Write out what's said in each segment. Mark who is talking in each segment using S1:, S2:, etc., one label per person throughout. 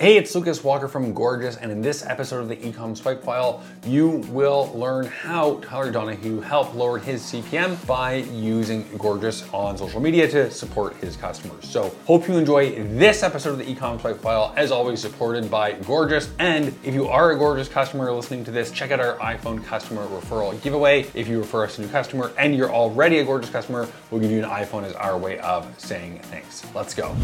S1: Hey, it's Lucas Walker from Gorgias, and in this episode of the Ecom Swipe File, you will learn how Tyler Donahue helped lower his CPM by using Gorgias on social media to support his customers. So, hope you enjoy this episode of the Ecom Swipe File, as always, supported by Gorgias. And if you are a Gorgias customer listening to this, check out our iPhone customer referral giveaway. If you refer us a new customer and you're already a Gorgias customer, we'll give you an iPhone as our way of saying thanks. Let's go.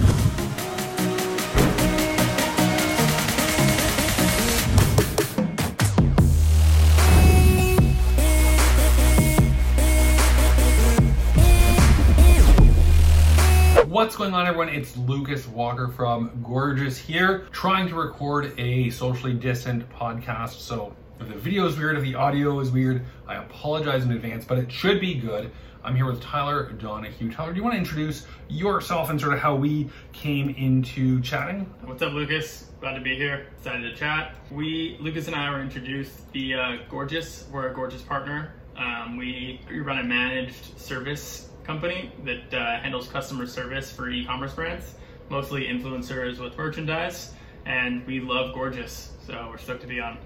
S1: What's going on, everyone? It's Lucas Walker from Gorgias here, trying to record a socially distant podcast. So, if the video is weird, if the audio is weird, I apologize in advance, but it should be good. I'm here with Tyler Donahue. Tyler, do you want to introduce yourself and sort of how we came into chatting?
S2: What's up, Lucas? Glad to be here. Excited to chat. We, Lucas and I, were introduced via Gorgias. We're a Gorgias partner. Um, we, we run a managed service company that uh, handles customer service for e-commerce brands, mostly influencers with merchandise, and we love Gorgias, so we're stoked to be on.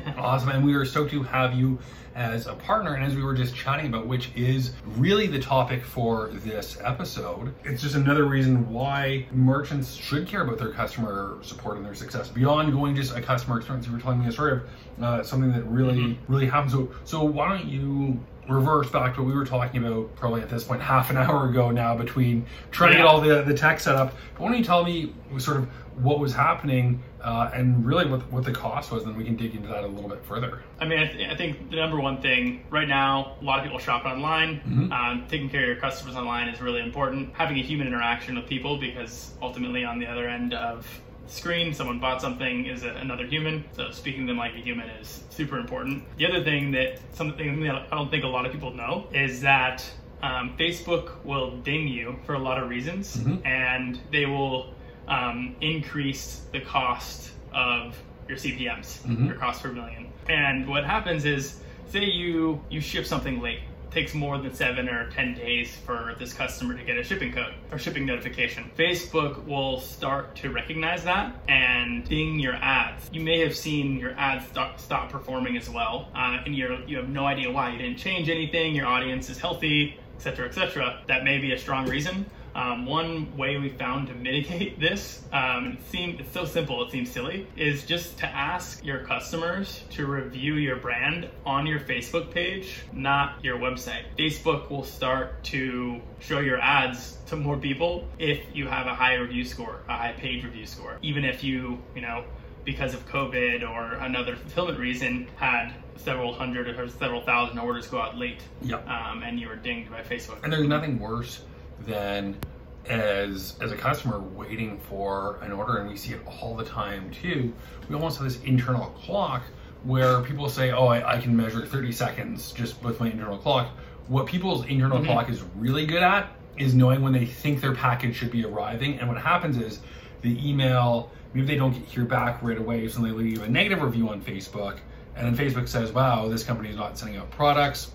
S1: awesome, and we are stoked to have you as a partner. And as we were just chatting about, which is really the topic for this episode, it's just another reason why merchants should care about their customer support and their success beyond going just a customer experience. You were telling me a story of uh, something that really, mm-hmm. really happens. So, so why don't you reverse back to what we were talking about probably at this point half an hour ago now between trying yeah. to get all the, the tech set up. But why don't you tell me sort of what was happening uh, and really what, what the cost was, then we can dig into that a little bit further.
S2: I mean, I, th- I think the number one thing right now, a lot of people shop online. Mm-hmm. Um, taking care of your customers online is really important. Having a human interaction with people because ultimately on the other end of screen, someone bought something is a, another human. So speaking to them like a human is super important. The other thing that something that I don't think a lot of people know is that um, Facebook will ding you for a lot of reasons, mm-hmm. and they will um, increase the cost of your CPMS, mm-hmm. your cost per million. And what happens is, say you you ship something late, takes more than seven or 10 days for this customer to get a shipping code or shipping notification. Facebook will start to recognize that and ding your ads. You may have seen your ads stop, stop performing as well, uh, and you're, you have no idea why. You didn't change anything, your audience is healthy, etc., etc. That may be a strong reason. Um, one way we found to mitigate this, um, it seemed, it's so simple, it seems silly, is just to ask your customers to review your brand on your Facebook page, not your website. Facebook will start to show your ads to more people if you have a high review score, a high page review score. Even if you, you know, because of COVID or another fulfillment reason, had several hundred or several thousand orders go out late.
S1: Yep.
S2: Um, and you were dinged by Facebook.
S1: And there's nothing worse than as as a customer waiting for an order and we see it all the time too. We almost have this internal clock where people say oh i, I can measure 30 seconds just with my internal clock. What people's internal mm-hmm. clock is really good at is knowing when they think their package should be arriving and what happens is the email maybe they don't get hear back right away so they leave a negative review on facebook and then facebook says wow this company is not sending out products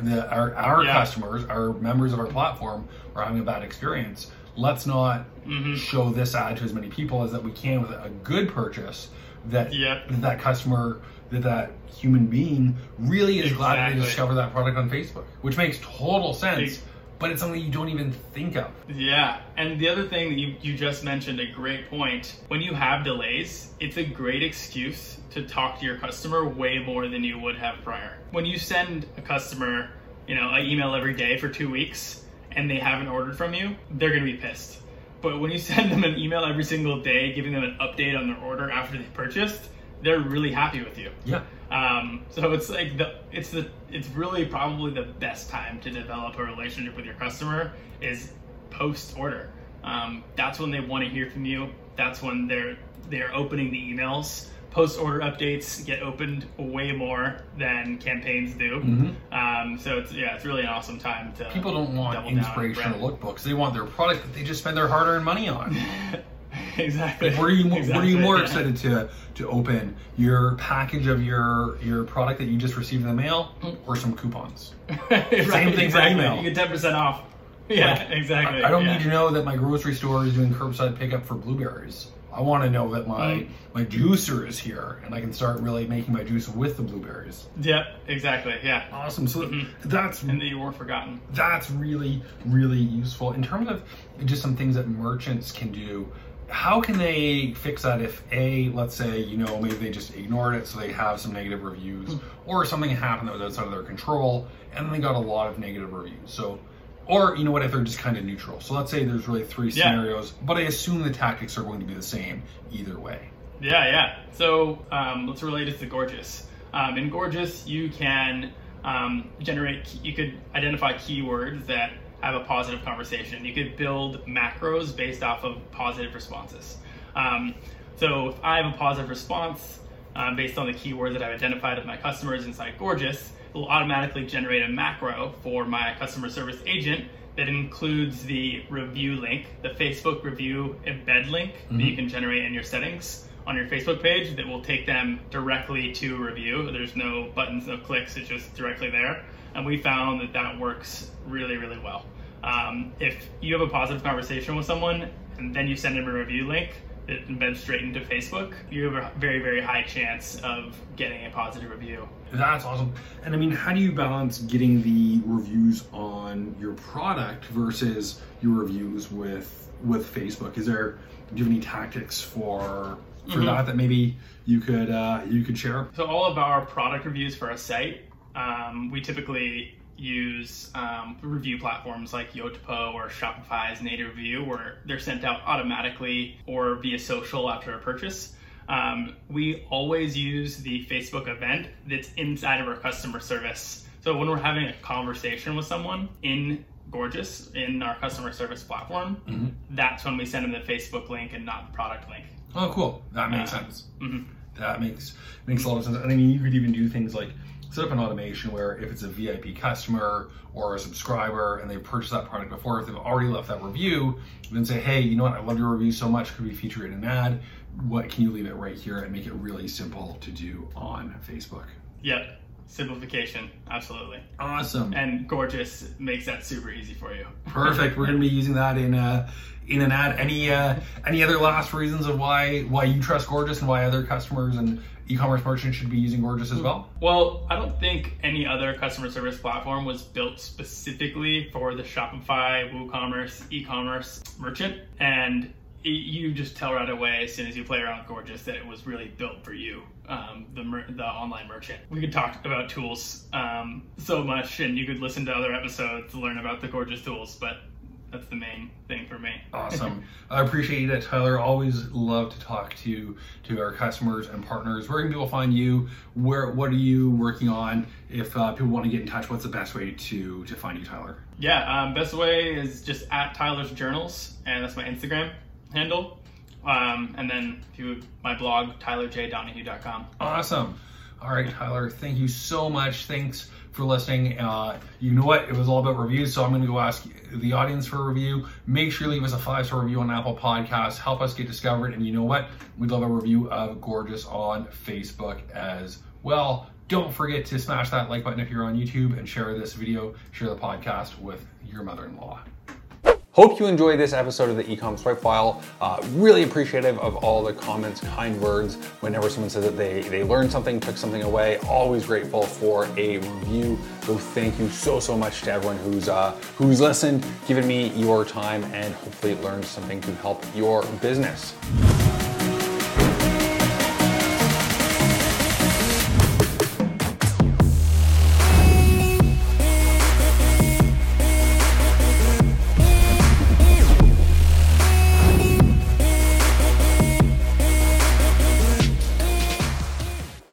S1: the, our, our yeah. customers, our members of our platform are having a bad experience. Let's not mm-hmm. show this ad to as many people as that we can with a good purchase that yep. that customer that that human being really is exactly. glad to discover that product on Facebook, which makes total sense but it's something you don't even think of.
S2: Yeah, and the other thing that you, you just mentioned, a great point. When you have delays, it's a great excuse to talk to your customer way more than you would have prior. When you send a customer, you know, an email every day for two weeks and they haven't ordered from you, they're gonna be pissed. But when you send them an email every single day, giving them an update on their order after they purchased, they're really happy with you.
S1: Yeah.
S2: Um, so it's like the it's the it's really probably the best time to develop a relationship with your customer is post order. Um, that's when they want to hear from you. That's when they're they're opening the emails. Post order updates get opened way more than campaigns do. Mm-hmm. Um, so it's yeah, it's really an awesome time to.
S1: People don't want inspirational lookbooks. They want their product that they just spend their hard earned money on.
S2: exactly.
S1: What are you exactly. What are you more excited to to open your package of your your product that you just received in the mail, hmm. or some coupons?
S2: right, Same thing exactly. for email. You get ten percent off. Yeah, like, exactly.
S1: I, I don't
S2: yeah.
S1: need to know that my grocery store is doing curbside pickup for blueberries. I want to know that my hmm. my juicer is here, and I can start really making my juice with the blueberries.
S2: Yep, exactly. Yeah.
S1: Awesome. So mm-hmm. that's
S2: And that you weren't forgotten.
S1: that's really really useful in terms of just some things that merchants can do how can they fix that if a let's say you know maybe they just ignored it so they have some negative reviews or something happened that was outside of their control and they got a lot of negative reviews so or you know what if they're just kind of neutral so let's say there's really three
S2: Yeah.
S1: scenarios but i assume the tactics are going to be the same either way
S2: Yeah, yeah. So um, let's relate it to Gorgias. Um, in Gorgias, you can um, generate, you could identify keywords that have a positive conversation. You could build macros based off of positive responses. Um, so if I have a positive response um, based on the keywords that I've identified of my customers inside Gorgias, it will automatically generate a macro for my customer service agent that includes the review link, the Facebook review embed link that you can generate in your settings on your Facebook page that will take them directly to review. There's no buttons, no clicks, it's just directly there. And we found that that works really, really well. Um, if you have a positive conversation with someone and then you send them a review link that embeds straight into Facebook, you have a very, very high chance of getting a positive review.
S1: That's awesome. And I mean, how do you balance getting the reviews on your product versus your reviews with with Facebook? Is there do you have any tactics for for
S2: Mhm.
S1: that that maybe you could uh, you could share?
S2: So all of our product reviews for our site, um, we typically use um, review platforms like Yotpo or Shopify's native review, where they're sent out automatically or via social after a purchase. Um, we always use the Facebook event that's inside of our customer service. So when we're having a conversation with someone in Gorgias in our customer service platform, that's when we send them the Facebook link and not the product link.
S1: Oh, cool. That makes
S2: Uh,
S1: sense.
S2: mhm.
S1: That makes makes a lot of sense. And I mean, you could even do things like set up an automation where if it's a VIP customer or a subscriber and they've purchased that product before, if they've already left that review, then say, hey, you know what? I love your review so much. Could we feature it in an ad? What can you leave it right here and make it really simple to do on Facebook?
S2: Yep, simplification, absolutely.
S1: Awesome.
S2: and Gorgias makes that super easy for you.
S1: Perfect. We're going to be using that in uh, in an ad. Any uh, any other last reasons of why why you trust Gorgias and why other customers and e-commerce merchants should be using Gorgias as well?
S2: Well, I don't think any other customer service platform was built specifically for the Shopify, WooCommerce, e-commerce merchant, and you just tell right away as soon as you play around Gorgias that it was really built for you, um, the mer- the online merchant. We could talk about tools um, so much, and you could listen to other episodes to learn about the Gorgias tools, but that's the main thing for me.
S1: Awesome. I appreciate that, Tyler. Always love to talk to to our customers and partners. Where can people find you? Where what are you working on? If uh, people want to get in touch, what's the best way to to find you, Tyler?
S2: Yeah, um, best way is just at Tyler's Journals, and that's my Instagram handle. Um, and then if my blog, tylerjdonahue.com.
S1: Awesome. All right, Tyler. Thank you so much. Thanks for listening. Uh, you know what? It was all about reviews, so I'm going to go ask the audience for a review. Make sure you leave us a five star review on Apple Podcasts. Help us get discovered. And you know what? We'd love a review of Gorgias on Facebook as well. Don't forget to smash that like button if you're on YouTube and share this video, share the podcast with your mother in law. Hope you enjoyed this episode of the Ecom Swipe File. Uh, really appreciative of all the comments, kind words. Whenever someone says that they, they learned something, took something away, always grateful for a review. So thank you so, so much to everyone who's, uh, who's listened, given me your time, and hopefully learned something to help your business.